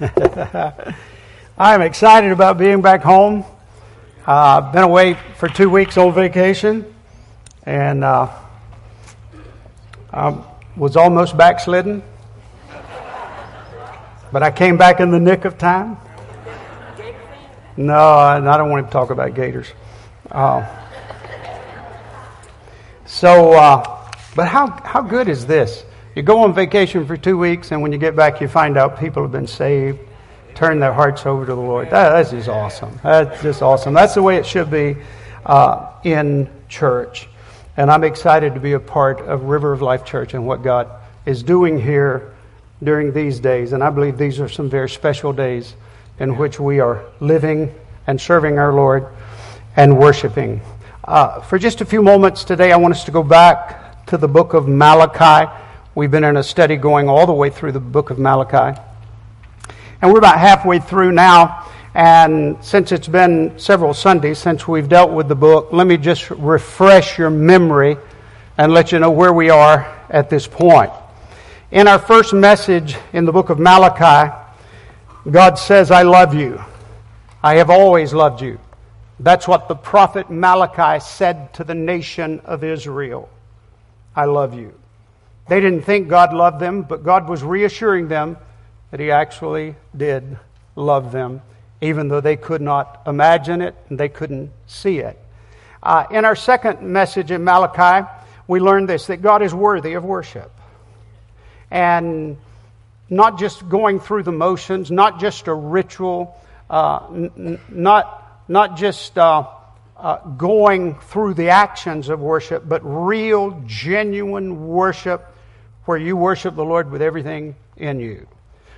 I'm excited about being back home. Uh, I've been away for two weeks on vacation and uh, I was almost backslidden. But I came back in the nick of time. No, I don't want to talk about gators. Uh, so, uh, but how, how good is this? You go on vacation for two weeks, and when you get back, you find out people have been saved, turn their hearts over to the Lord. That, that's just awesome. That's just awesome. That's the way it should be uh, in church. And I'm excited to be a part of River of Life Church and what God is doing here during these days. And I believe these are some very special days in which we are living and serving our Lord and worshiping. Uh, for just a few moments today, I want us to go back to the book of Malachi. We've been in a study going all the way through the book of Malachi. And we're about halfway through now. And since it's been several Sundays since we've dealt with the book, let me just refresh your memory and let you know where we are at this point. In our first message in the book of Malachi, God says, I love you. I have always loved you. That's what the prophet Malachi said to the nation of Israel. I love you. They didn't think God loved them, but God was reassuring them that He actually did love them, even though they could not imagine it and they couldn't see it. Uh, in our second message in Malachi, we learned this that God is worthy of worship and not just going through the motions, not just a ritual, uh, n- not, not just uh, uh, going through the actions of worship, but real, genuine worship where you worship the Lord with everything in you.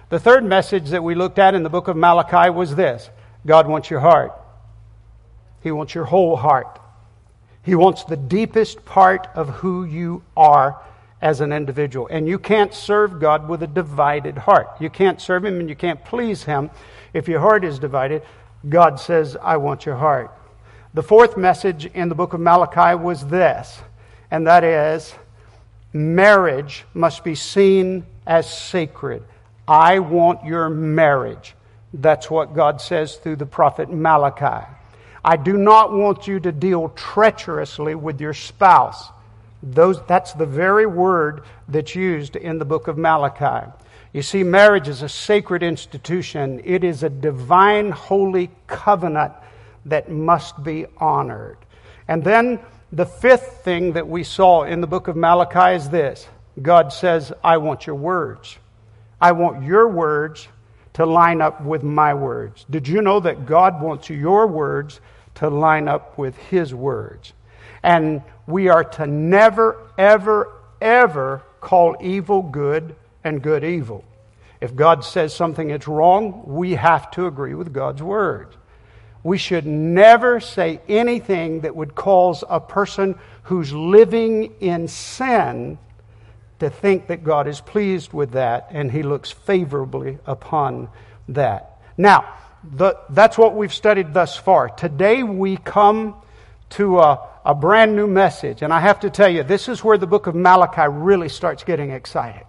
The third message that we looked at in the book of Malachi was this God wants your heart, He wants your whole heart. He wants the deepest part of who you are as an individual. And you can't serve God with a divided heart. You can't serve Him and you can't please Him if your heart is divided. God says, I want your heart. The fourth message in the book of Malachi was this, and that is marriage must be seen as sacred. I want your marriage. That's what God says through the prophet Malachi. I do not want you to deal treacherously with your spouse. Those, that's the very word that's used in the book of Malachi. You see, marriage is a sacred institution, it is a divine, holy covenant that must be honored. And then the fifth thing that we saw in the book of Malachi is this God says, I want your words. I want your words to line up with my words. Did you know that God wants your words to line up with His words? And we are to never, ever, ever call evil good and good evil. If God says something is wrong, we have to agree with God's word. We should never say anything that would cause a person who's living in sin to think that God is pleased with that and he looks favorably upon that. Now, the, that's what we've studied thus far. Today we come to a, a brand new message. And I have to tell you, this is where the book of Malachi really starts getting exciting.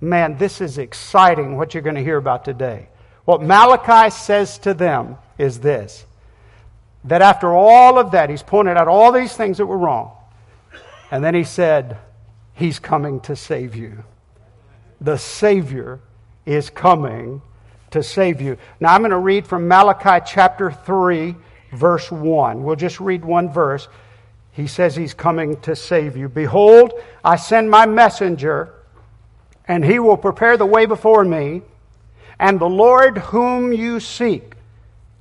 Man, this is exciting what you're going to hear about today. What Malachi says to them is this that after all of that, he's pointed out all these things that were wrong. And then he said, He's coming to save you. The Savior is coming to save you. Now, I'm going to read from Malachi chapter 3, verse 1. We'll just read one verse. He says he's coming to save you. Behold, I send my messenger, and he will prepare the way before me, and the Lord whom you seek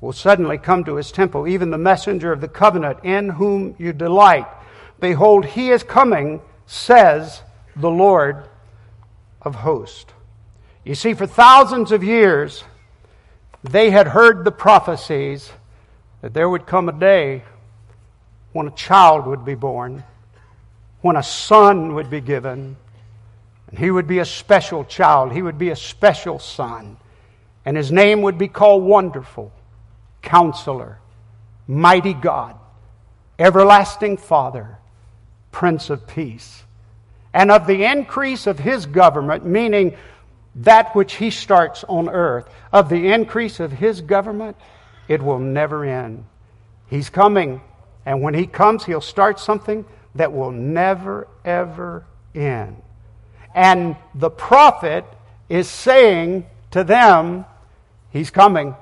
will suddenly come to his temple, even the messenger of the covenant in whom you delight. Behold, he is coming, says the Lord of hosts. You see, for thousands of years, they had heard the prophecies that there would come a day when a child would be born, when a son would be given, and he would be a special child, he would be a special son, and his name would be called Wonderful, Counselor, Mighty God, Everlasting Father, Prince of Peace. And of the increase of his government, meaning that which he starts on earth, of the increase of his government, it will never end. He's coming, and when he comes, he'll start something that will never, ever end. And the prophet is saying to them, He's coming.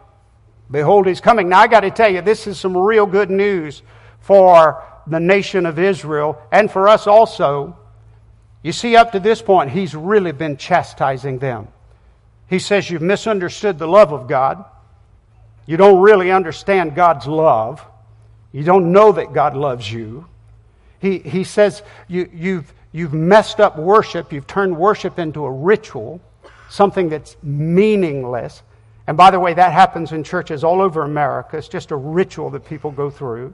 Behold, he's coming. Now, I got to tell you, this is some real good news for the nation of Israel and for us also. You see, up to this point, he's really been chastising them. He says, You've misunderstood the love of God. You don't really understand God's love. You don't know that God loves you. He, he says, you, you've, you've messed up worship. You've turned worship into a ritual, something that's meaningless. And by the way, that happens in churches all over America. It's just a ritual that people go through.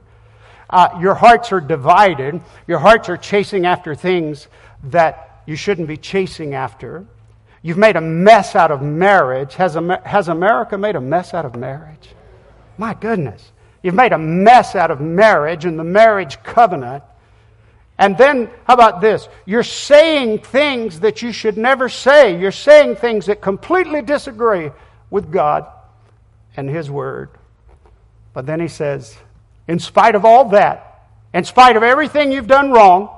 Uh, your hearts are divided. Your hearts are chasing after things that you shouldn't be chasing after. You've made a mess out of marriage. Has, has America made a mess out of marriage? My goodness. You've made a mess out of marriage and the marriage covenant. And then, how about this? You're saying things that you should never say. You're saying things that completely disagree with God and His Word. But then He says, in spite of all that, in spite of everything you've done wrong,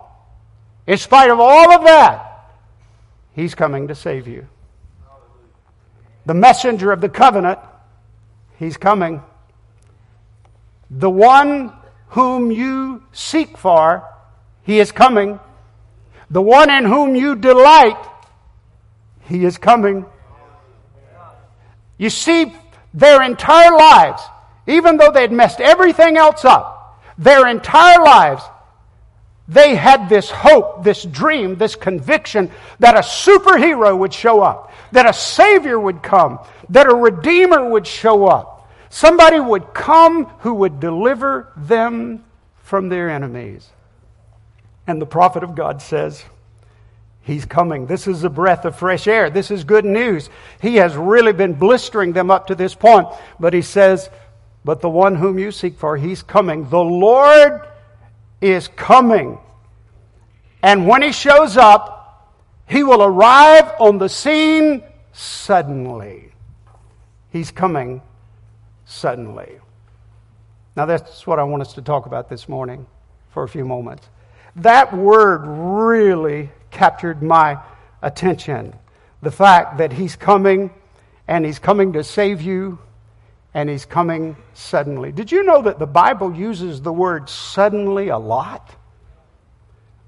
in spite of all of that, He's coming to save you. The messenger of the covenant, He's coming. The one whom you seek for, He is coming. The one in whom you delight, He is coming. You see, their entire lives, even though they'd messed everything else up, their entire lives, they had this hope, this dream, this conviction that a superhero would show up, that a Savior would come, that a Redeemer would show up. Somebody would come who would deliver them from their enemies. And the prophet of God says, He's coming. This is a breath of fresh air. This is good news. He has really been blistering them up to this point. But he says, But the one whom you seek for, he's coming. The Lord is coming. And when he shows up, he will arrive on the scene suddenly. He's coming suddenly. Now, that's what I want us to talk about this morning for a few moments. That word really captured my attention. The fact that He's coming and He's coming to save you and He's coming suddenly. Did you know that the Bible uses the word suddenly a lot?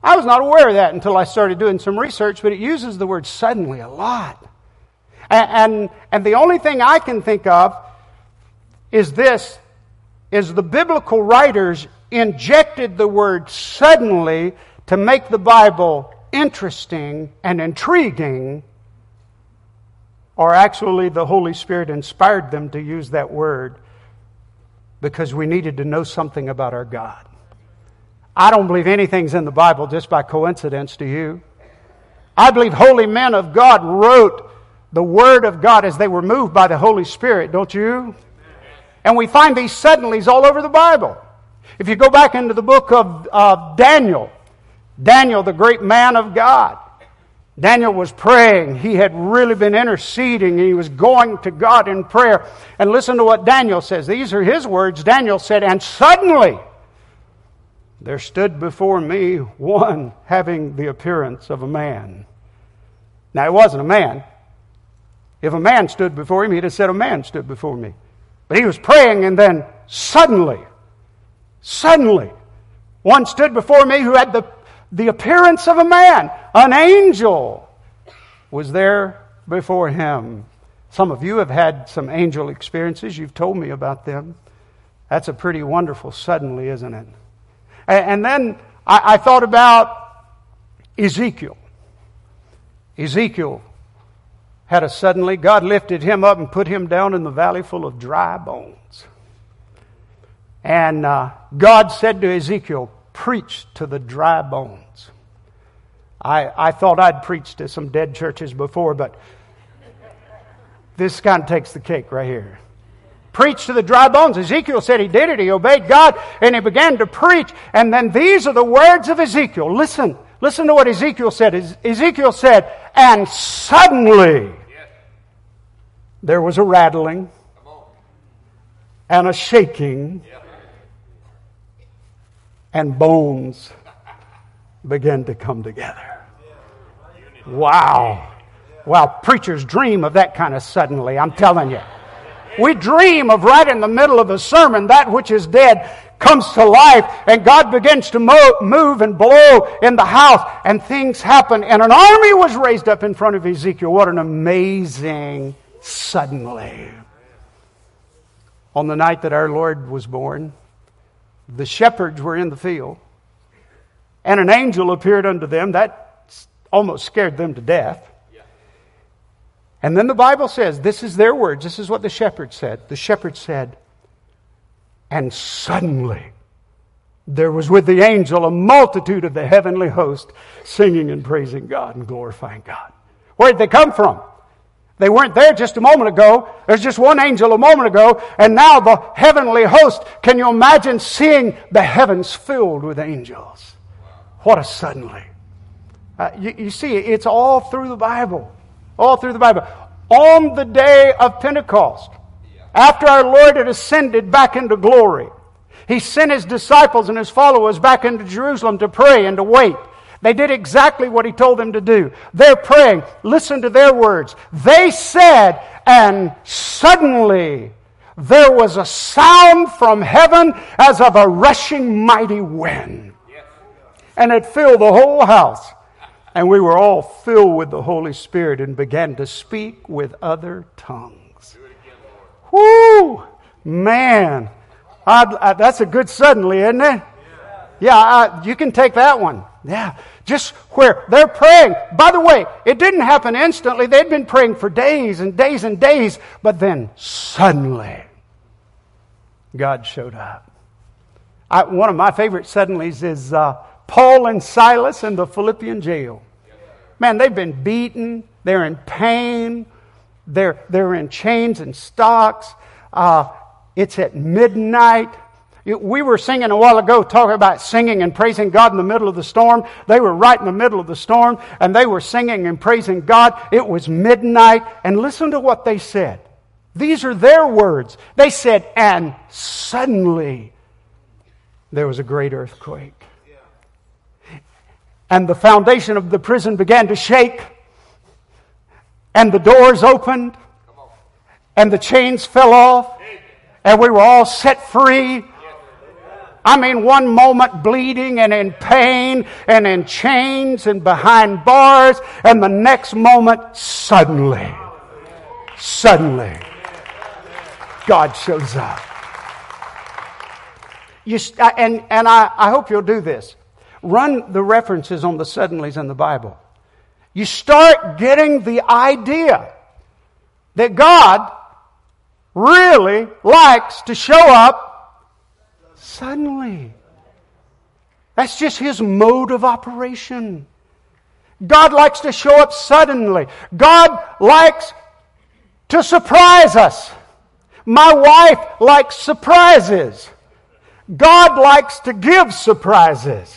I was not aware of that until I started doing some research, but it uses the word suddenly a lot. And, and, and the only thing I can think of is this is the biblical writers injected the word suddenly to make the Bible interesting and intriguing, or actually the Holy Spirit inspired them to use that word because we needed to know something about our God. I don't believe anything's in the Bible just by coincidence, do you? I believe holy men of God wrote the Word of God as they were moved by the Holy Spirit, don't you? And we find these suddenlies all over the Bible. If you go back into the book of, of Daniel, Daniel, the great man of God. Daniel was praying. He had really been interceding. He was going to God in prayer. And listen to what Daniel says. These are his words. Daniel said, And suddenly there stood before me one having the appearance of a man. Now, it wasn't a man. If a man stood before him, he'd have said, A man stood before me. But he was praying, and then suddenly, suddenly, one stood before me who had the the appearance of a man. An angel was there before him. Some of you have had some angel experiences. You've told me about them. That's a pretty wonderful suddenly, isn't it? And then I thought about Ezekiel. Ezekiel had a suddenly. God lifted him up and put him down in the valley full of dry bones. And uh, God said to Ezekiel, Preach to the dry bones. I, I thought I'd preached to some dead churches before, but this kind of takes the cake right here. Preach to the dry bones. Ezekiel said he did it. He obeyed God and he began to preach. And then these are the words of Ezekiel. Listen, listen to what Ezekiel said. Ezekiel said, and suddenly there was a rattling and a shaking and bones begin to come together. Wow. Wow, preachers dream of that kind of suddenly, I'm telling you. We dream of right in the middle of a sermon, that which is dead comes to life, and God begins to move and blow in the house, and things happen, and an army was raised up in front of Ezekiel. What an amazing suddenly. On the night that our Lord was born, the shepherds were in the field, and an angel appeared unto them. That almost scared them to death. And then the Bible says, this is their words, this is what the shepherd said. The shepherd said, and suddenly there was with the angel a multitude of the heavenly host singing and praising God and glorifying God. Where did they come from? They weren't there just a moment ago. There's just one angel a moment ago, and now the heavenly host. Can you imagine seeing the heavens filled with angels? What a suddenly. Uh, you, you see, it's all through the Bible. All through the Bible. On the day of Pentecost, after our Lord had ascended back into glory, He sent His disciples and His followers back into Jerusalem to pray and to wait. They did exactly what He told them to do. They're praying. Listen to their words. They said, and suddenly there was a sound from heaven as of a rushing mighty wind. And it filled the whole house. And we were all filled with the Holy Spirit and began to speak with other tongues. Whoo! Man, I, I, that's a good suddenly, isn't it? Yeah, I, you can take that one. Yeah, just where they're praying. By the way, it didn't happen instantly. They'd been praying for days and days and days, but then suddenly, God showed up. I, one of my favorite suddenlies is uh, Paul and Silas in the Philippian jail. Man, they've been beaten. They're in pain. They're, they're in chains and stocks. Uh, it's at midnight. We were singing a while ago, talking about singing and praising God in the middle of the storm. They were right in the middle of the storm, and they were singing and praising God. It was midnight, and listen to what they said. These are their words. They said, and suddenly there was a great earthquake and the foundation of the prison began to shake, and the doors opened, and the chains fell off, and we were all set free. I mean, one moment bleeding and in pain and in chains and behind bars, and the next moment, suddenly, suddenly, God shows up. You, and and I, I hope you'll do this run the references on the suddenlies in the Bible. You start getting the idea that God really likes to show up suddenly. That's just his mode of operation. God likes to show up suddenly. God likes to surprise us. My wife likes surprises. God likes to give surprises.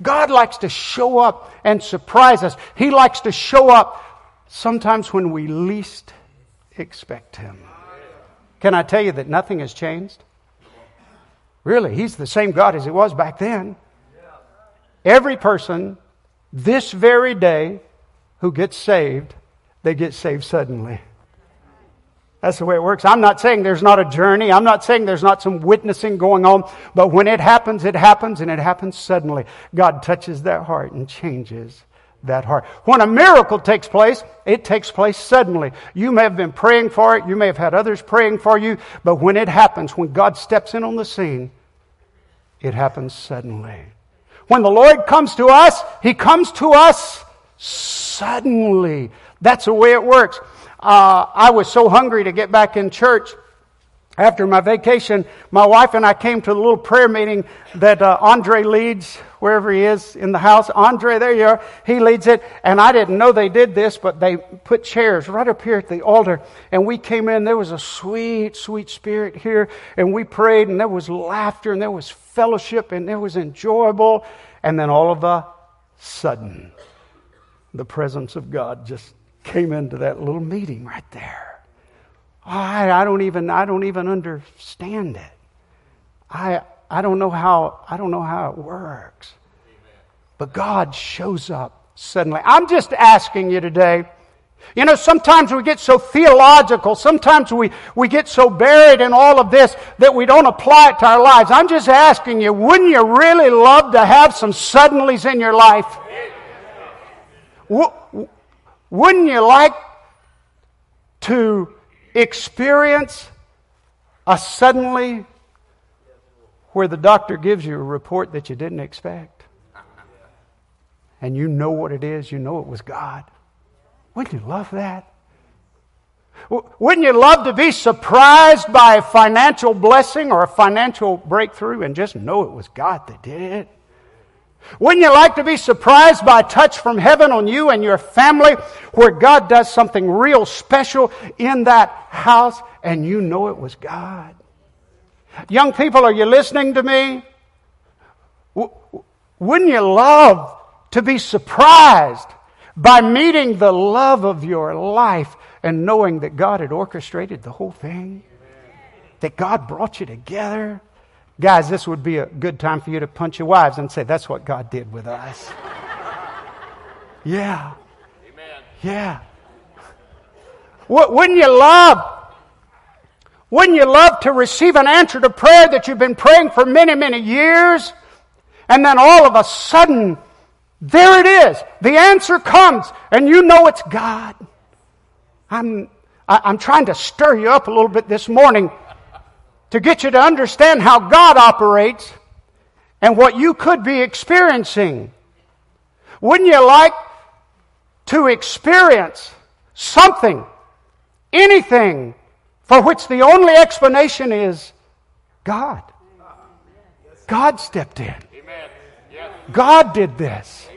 God likes to show up and surprise us. He likes to show up sometimes when we least expect Him. Can I tell you that nothing has changed? Really, He's the same God as He was back then. Every person this very day who gets saved, they get saved suddenly. That's the way it works. I'm not saying there's not a journey. I'm not saying there's not some witnessing going on. But when it happens, it happens and it happens suddenly. God touches that heart and changes that heart. When a miracle takes place, it takes place suddenly. You may have been praying for it. You may have had others praying for you. But when it happens, when God steps in on the scene, it happens suddenly. When the Lord comes to us, He comes to us suddenly. That's the way it works. uh, I was so hungry to get back in church after my vacation, my wife and I came to the little prayer meeting that uh, Andre leads, wherever he is in the house. Andre, there you are. He leads it. And I didn't know they did this, but they put chairs right up here at the altar. And we came in. There was a sweet, sweet spirit here. And we prayed, and there was laughter, and there was fellowship, and it was enjoyable. And then all of a sudden, the presence of God just came into that little meeting right there. Oh, I, I don't even I don't even understand it. I I don't know how I don't know how it works. But God shows up suddenly. I'm just asking you today. You know, sometimes we get so theological, sometimes we, we get so buried in all of this that we don't apply it to our lives. I'm just asking you, wouldn't you really love to have some suddenlies in your life? Wouldn't you like to experience a suddenly where the doctor gives you a report that you didn't expect. And you know what it is, you know it was God. Wouldn't you love that? Wouldn't you love to be surprised by a financial blessing or a financial breakthrough and just know it was God that did it? Wouldn't you like to be surprised by a touch from heaven on you and your family where God does something real special in that house and you know it was God? Young people, are you listening to me? Wouldn't you love to be surprised by meeting the love of your life and knowing that God had orchestrated the whole thing? That God brought you together? Guys, this would be a good time for you to punch your wives and say, That's what God did with us. yeah. Amen. Yeah. Wouldn't you love? Wouldn't you love to receive an answer to prayer that you've been praying for many, many years? And then all of a sudden, there it is. The answer comes, and you know it's God. I'm, I, am i am trying to stir you up a little bit this morning to get you to understand how God operates and what you could be experiencing. Wouldn't you like to experience something, anything, for which the only explanation is God? God stepped in. God did this.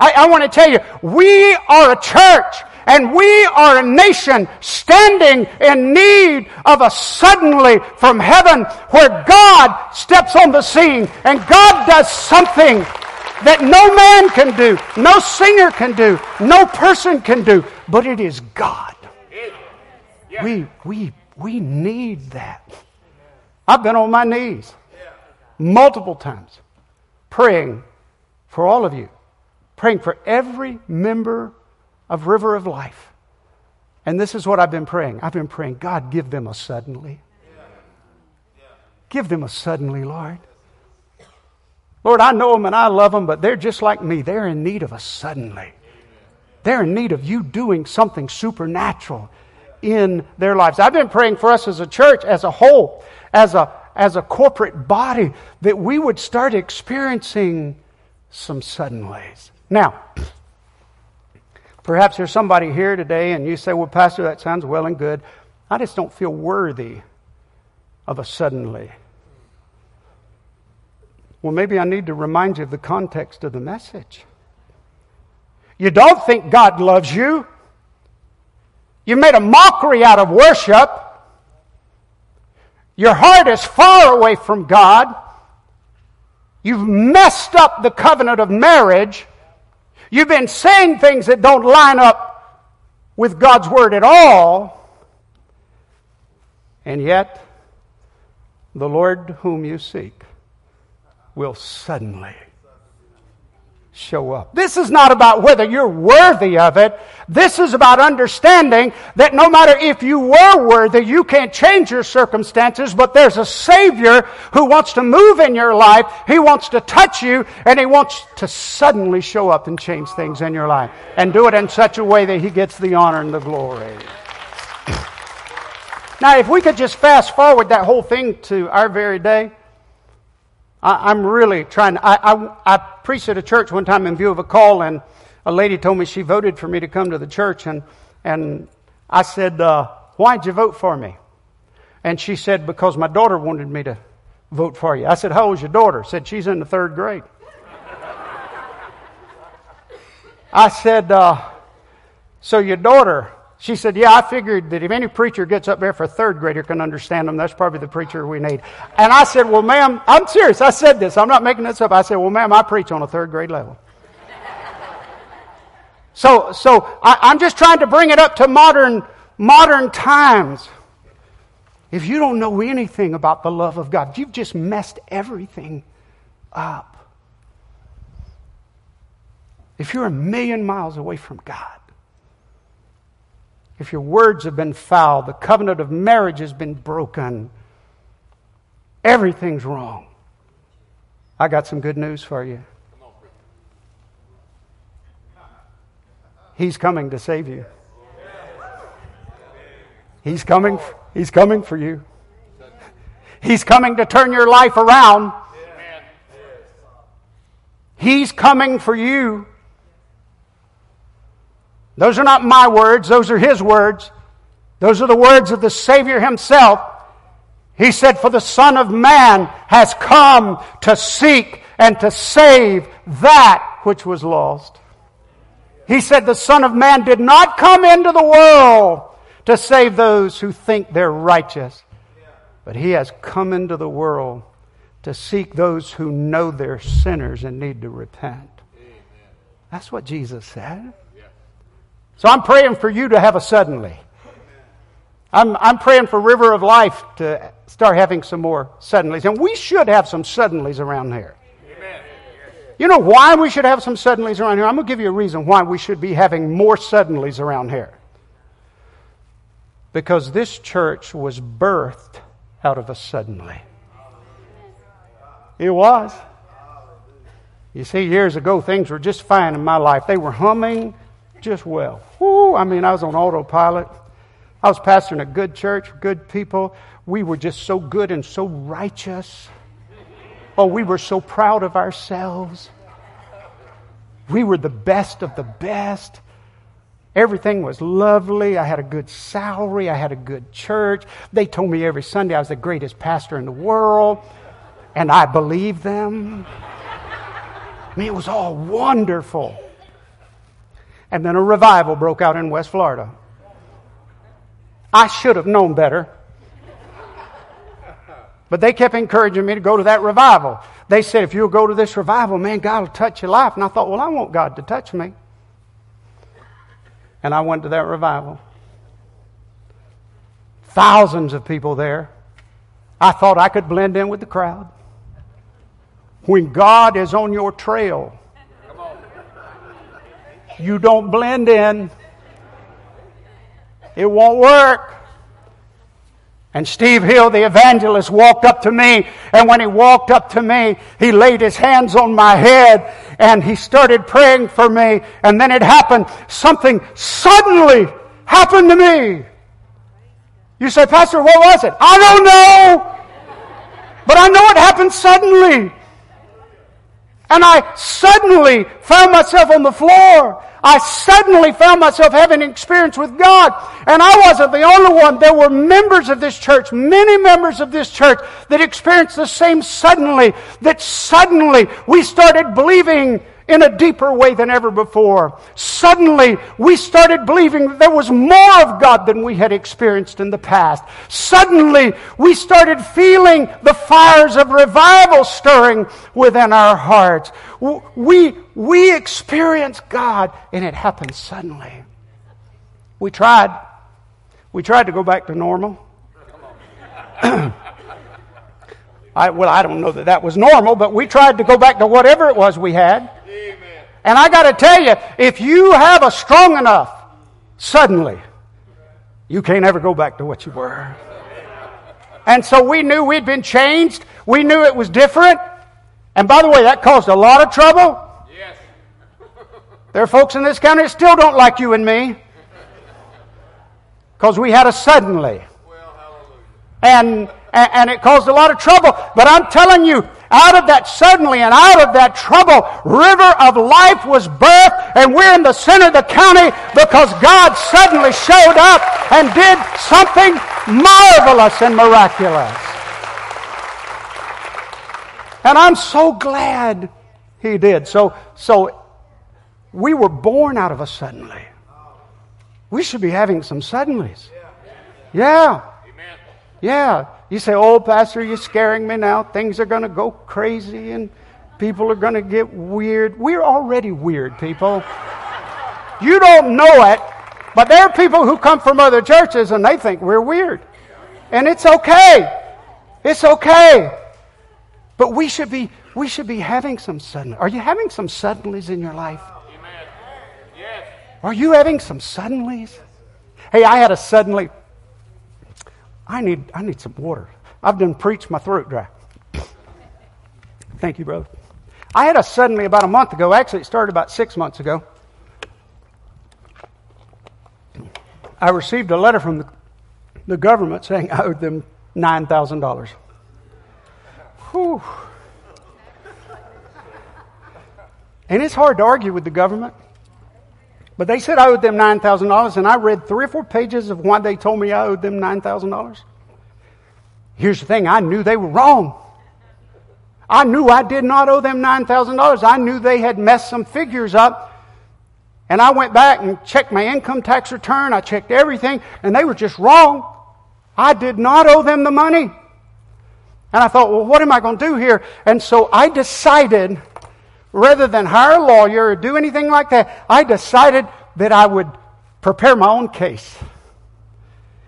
I, I want to tell you, we are a church and we are a nation standing in need of a suddenly from heaven where God steps on the scene and God does something that no man can do, no singer can do, no person can do, but it is God. We, we, we need that. I've been on my knees multiple times praying for all of you, praying for every member of River of Life. And this is what I've been praying. I've been praying, God, give them a suddenly. Give them a suddenly, Lord. Lord, I know them and I love them, but they're just like me. They're in need of a suddenly. They're in need of you doing something supernatural in their lives. I've been praying for us as a church, as a whole, as a, as a corporate body, that we would start experiencing some suddenlies. Now, Perhaps there's somebody here today and you say, Well, Pastor, that sounds well and good. I just don't feel worthy of a suddenly. Well, maybe I need to remind you of the context of the message. You don't think God loves you. You made a mockery out of worship. Your heart is far away from God. You've messed up the covenant of marriage. You've been saying things that don't line up with God's Word at all. And yet, the Lord whom you seek will suddenly show up. This is not about whether you're worthy of it. This is about understanding that no matter if you were worthy, you can't change your circumstances, but there's a Savior who wants to move in your life. He wants to touch you, and He wants to suddenly show up and change things in your life. And do it in such a way that He gets the honor and the glory. Now, if we could just fast forward that whole thing to our very day, I, am really trying. I, I, I preached at a church one time in view of a call, and a lady told me she voted for me to come to the church, and and I said, uh, Why'd you vote for me? And she said, Because my daughter wanted me to vote for you. I said, How old's your daughter? Said, She's in the third grade. I said, uh, So your daughter, she said, Yeah, I figured that if any preacher gets up there for a third grader can understand them, that's probably the preacher we need. And I said, Well, ma'am, I'm serious. I said this. I'm not making this up. I said, Well, ma'am, I preach on a third grade level. so, so I, I'm just trying to bring it up to modern, modern times. If you don't know anything about the love of God, you've just messed everything up. If you're a million miles away from God, if your words have been foul, the covenant of marriage has been broken, everything's wrong. I got some good news for you. He's coming to save you. He's coming, he's coming for you. He's coming to turn your life around. He's coming for you. Those are not my words, those are his words. Those are the words of the Savior himself. He said, For the Son of Man has come to seek and to save that which was lost. He said, The Son of Man did not come into the world to save those who think they're righteous, but He has come into the world to seek those who know they're sinners and need to repent. That's what Jesus said. So I'm praying for you to have a suddenly. I'm, I'm praying for River of Life to start having some more suddenlies. And we should have some suddenlies around here. Amen. You know why we should have some suddenlies around here? I'm going to give you a reason why we should be having more suddenlies around here. Because this church was birthed out of a suddenly. It was. You see, years ago, things were just fine in my life. They were humming just well. Whoo, I mean, I was on autopilot. I was pastoring a good church, good people. We were just so good and so righteous. Oh, we were so proud of ourselves. We were the best of the best. Everything was lovely. I had a good salary. I had a good church. They told me every Sunday I was the greatest pastor in the world. And I believed them. I mean, it was all wonderful. And then a revival broke out in West Florida. I should have known better. But they kept encouraging me to go to that revival. They said, if you'll go to this revival, man, God will touch your life. And I thought, well, I want God to touch me. And I went to that revival. Thousands of people there. I thought I could blend in with the crowd. When God is on your trail, you don't blend in. It won't work. And Steve Hill, the evangelist, walked up to me. And when he walked up to me, he laid his hands on my head and he started praying for me. And then it happened. Something suddenly happened to me. You say, Pastor, what was it? I don't know. But I know it happened suddenly. And I suddenly found myself on the floor. I suddenly found myself having an experience with God. And I wasn't the only one. There were members of this church, many members of this church, that experienced the same suddenly, that suddenly we started believing in a deeper way than ever before. Suddenly, we started believing that there was more of God than we had experienced in the past. Suddenly, we started feeling the fires of revival stirring within our hearts. We, we experienced God, and it happened suddenly. We tried. We tried to go back to normal. I, well, I don't know that that was normal, but we tried to go back to whatever it was we had. And I got to tell you, if you have a strong enough, suddenly, you can't ever go back to what you were. And so we knew we'd been changed. We knew it was different. And by the way, that caused a lot of trouble. Yes. there are folks in this county that still don't like you and me. Because we had a suddenly. Well, and and, it caused a lot of trouble. But I'm telling you, Out of that suddenly and out of that trouble, river of life was birthed, and we're in the center of the county because God suddenly showed up and did something marvelous and miraculous. And I'm so glad he did. So, so we were born out of a suddenly. We should be having some suddenlies. Yeah. Yeah. You say, oh, Pastor, you're scaring me now. Things are going to go crazy and people are going to get weird. We're already weird, people. You don't know it, but there are people who come from other churches and they think we're weird. And it's okay. It's okay. But we should be, we should be having some sudden. Are you having some suddenlies in your life? Amen. Yes. Are you having some suddenlies? Hey, I had a suddenly I need, I need some water. I've done preached my throat dry. Thank you, brother. I had a suddenly about a month ago. Actually, it started about six months ago. I received a letter from the, the government saying I owed them $9,000. Whew. And it's hard to argue with the government. But they said I owed them $9,000, and I read three or four pages of why they told me I owed them $9,000. Here's the thing I knew they were wrong. I knew I did not owe them $9,000. I knew they had messed some figures up. And I went back and checked my income tax return. I checked everything, and they were just wrong. I did not owe them the money. And I thought, well, what am I going to do here? And so I decided rather than hire a lawyer or do anything like that, I decided that I would prepare my own case.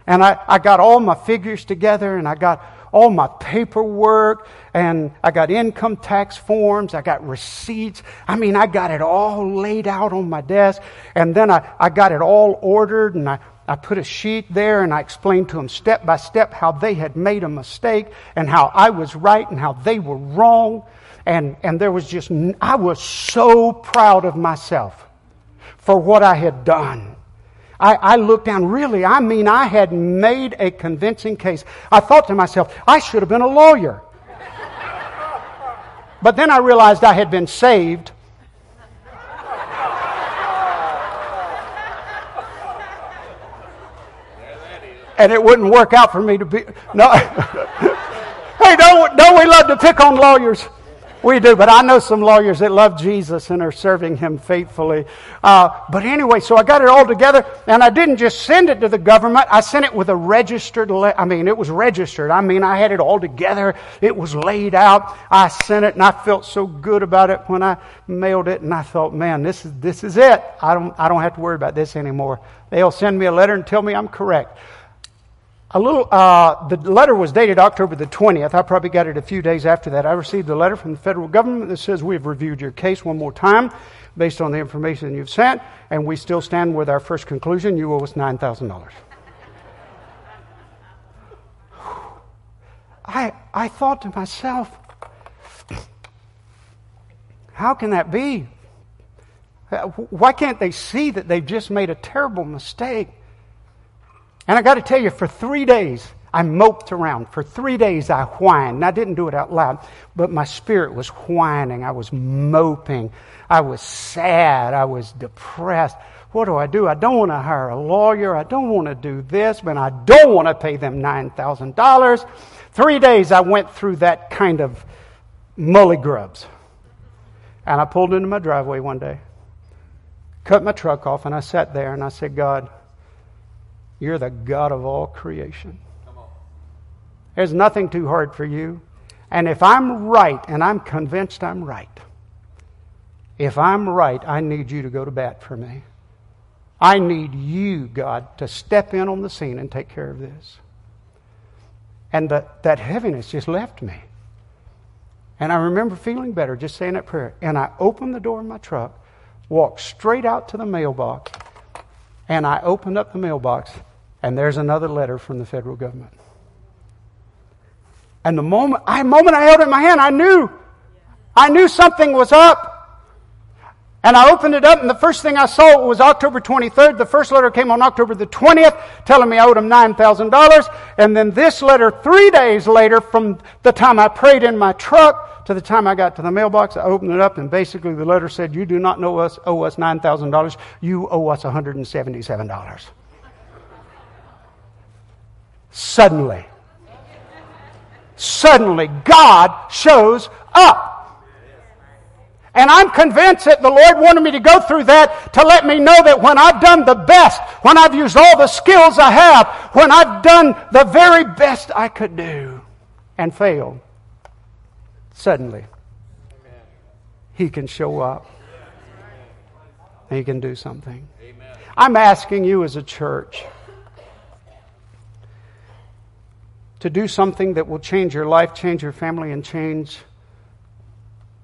And I, I got all my figures together and I got all my paperwork and I got income tax forms, I got receipts. I mean, I got it all laid out on my desk. And then I, I got it all ordered and I, I put a sheet there and I explained to them step by step how they had made a mistake and how I was right and how they were wrong. And, and there was just, I was so proud of myself for what I had done. I, I, looked down, really, I mean, I had made a convincing case. I thought to myself, I should have been a lawyer. but then I realized I had been saved. and it wouldn't work out for me to be. No. hey, don't, don't we love to pick on lawyers? We do, but I know some lawyers that love Jesus and are serving him faithfully. Uh, but anyway, so I got it all together, and I didn't just send it to the government. I sent it with a registered. Le- I mean, it was registered. I mean, I had it all together. It was laid out. I sent it, and I felt so good about it when I mailed it. And I thought, man, this is this is it. I don't I don't have to worry about this anymore. They'll send me a letter and tell me I'm correct. A little, uh, the letter was dated October the 20th. I probably got it a few days after that. I received a letter from the federal government that says we have reviewed your case one more time based on the information you've sent, and we still stand with our first conclusion. You owe us $9,000. I, I thought to myself, how can that be? Why can't they see that they've just made a terrible mistake? And I got to tell you, for three days, I moped around. For three days, I whined. I didn't do it out loud, but my spirit was whining. I was moping. I was sad. I was depressed. What do I do? I don't want to hire a lawyer. I don't want to do this, but I don't want to pay them $9,000. Three days, I went through that kind of mully grubs. And I pulled into my driveway one day, cut my truck off, and I sat there and I said, God, you're the God of all creation. There's nothing too hard for you. And if I'm right, and I'm convinced I'm right, if I'm right, I need you to go to bat for me. I need you, God, to step in on the scene and take care of this. And the, that heaviness just left me. And I remember feeling better just saying that prayer. And I opened the door of my truck, walked straight out to the mailbox, and I opened up the mailbox, and there's another letter from the federal government. And the moment I, moment I held it in my hand, I knew. I knew something was up. And I opened it up, and the first thing I saw was October 23rd. The first letter came on October the 20th, telling me I owed him $9,000. And then this letter, three days later, from the time I prayed in my truck to the time I got to the mailbox, I opened it up, and basically the letter said, You do not know us, owe us $9,000. You owe us $177. Suddenly, suddenly, God shows up. And I'm convinced that the Lord wanted me to go through that to let me know that when I've done the best, when I've used all the skills I have, when I've done the very best I could do and failed, suddenly He can show up. He can do something. I'm asking you as a church to do something that will change your life, change your family, and change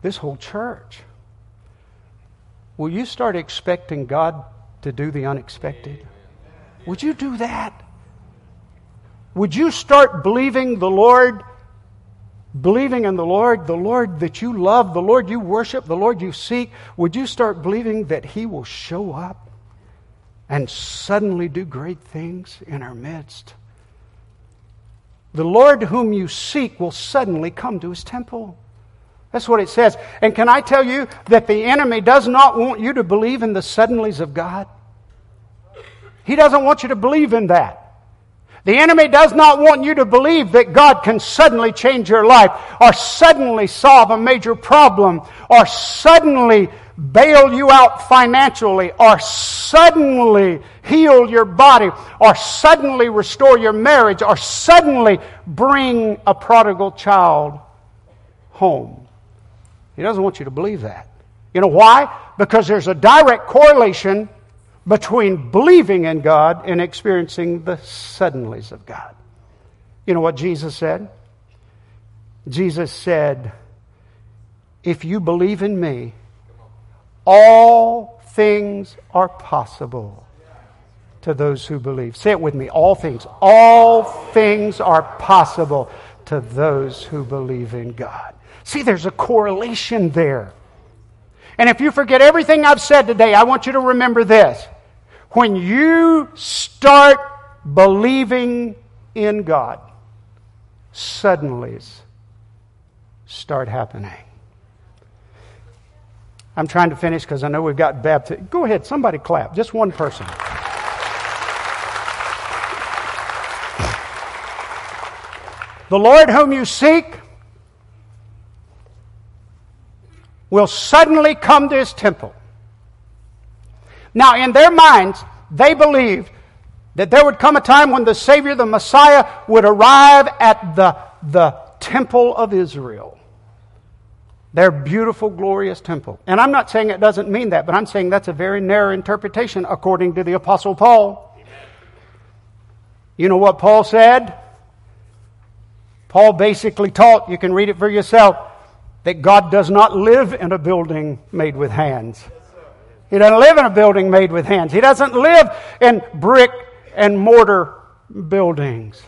this whole church. Will you start expecting God to do the unexpected? Would you do that? Would you start believing the Lord, believing in the Lord, the Lord that you love, the Lord you worship, the Lord you seek? Would you start believing that He will show up and suddenly do great things in our midst? The Lord whom you seek will suddenly come to His temple. That's what it says. And can I tell you that the enemy does not want you to believe in the suddenlies of God? He doesn't want you to believe in that. The enemy does not want you to believe that God can suddenly change your life or suddenly solve a major problem or suddenly bail you out financially or suddenly heal your body or suddenly restore your marriage or suddenly bring a prodigal child home. He doesn't want you to believe that. You know why? Because there's a direct correlation between believing in God and experiencing the suddenlies of God. You know what Jesus said? Jesus said, If you believe in me, all things are possible to those who believe. Say it with me all things. All things are possible to those who believe in God. See, there's a correlation there. And if you forget everything I've said today, I want you to remember this. When you start believing in God, suddenlies start happening. I'm trying to finish because I know we've got baptism. Go ahead, somebody clap. Just one person. The Lord whom you seek will suddenly come to his temple. Now, in their minds, they believed that there would come a time when the Savior, the Messiah, would arrive at the, the temple of Israel. Their beautiful, glorious temple. And I'm not saying it doesn't mean that, but I'm saying that's a very narrow interpretation according to the Apostle Paul. You know what Paul said? Paul basically taught, you can read it for yourself that God does not live in a building made with hands. He doesn't live in a building made with hands. He doesn't live in brick and mortar buildings.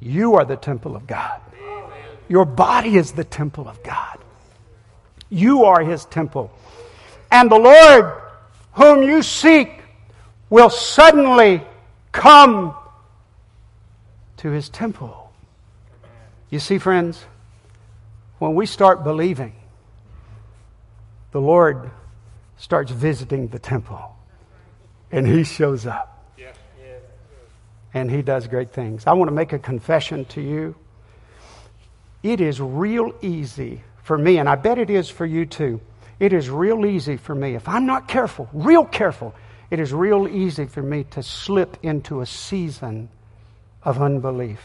You are the temple of God. Your body is the temple of God. You are his temple. And the Lord, whom you seek, will suddenly come to his temple. You see, friends? when we start believing, the Lord starts visiting the temple and He shows up. And He does great things. I want to make a confession to you. It is real easy for me, and I bet it is for you too. It is real easy for me. If I'm not careful, real careful, it is real easy for me to slip into a season of unbelief.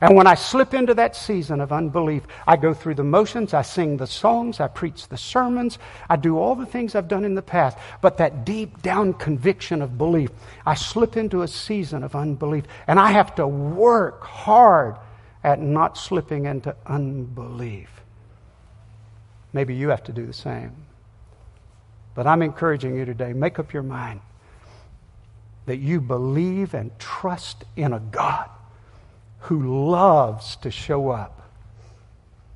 And when I slip into that season of unbelief, I go through the motions, I sing the songs, I preach the sermons, I do all the things I've done in the past. But that deep down conviction of belief, I slip into a season of unbelief. And I have to work hard at not slipping into unbelief. Maybe you have to do the same. But I'm encouraging you today make up your mind that you believe and trust in a God who loves to show up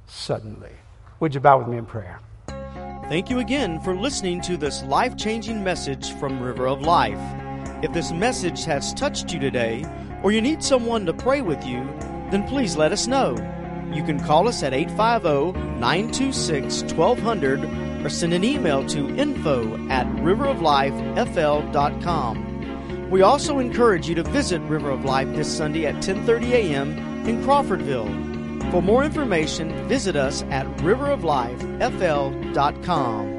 suddenly. Would you bow with me in prayer? Thank you again for listening to this life changing message from River of Life. If this message has touched you today, or you need someone to pray with you, then please let us know. You can call us at 850 926 1200 or send an email to info at riveroflifefl.com. We also encourage you to visit River of Life this Sunday at 10:30 a.m. in Crawfordville. For more information, visit us at riveroflifefl.com.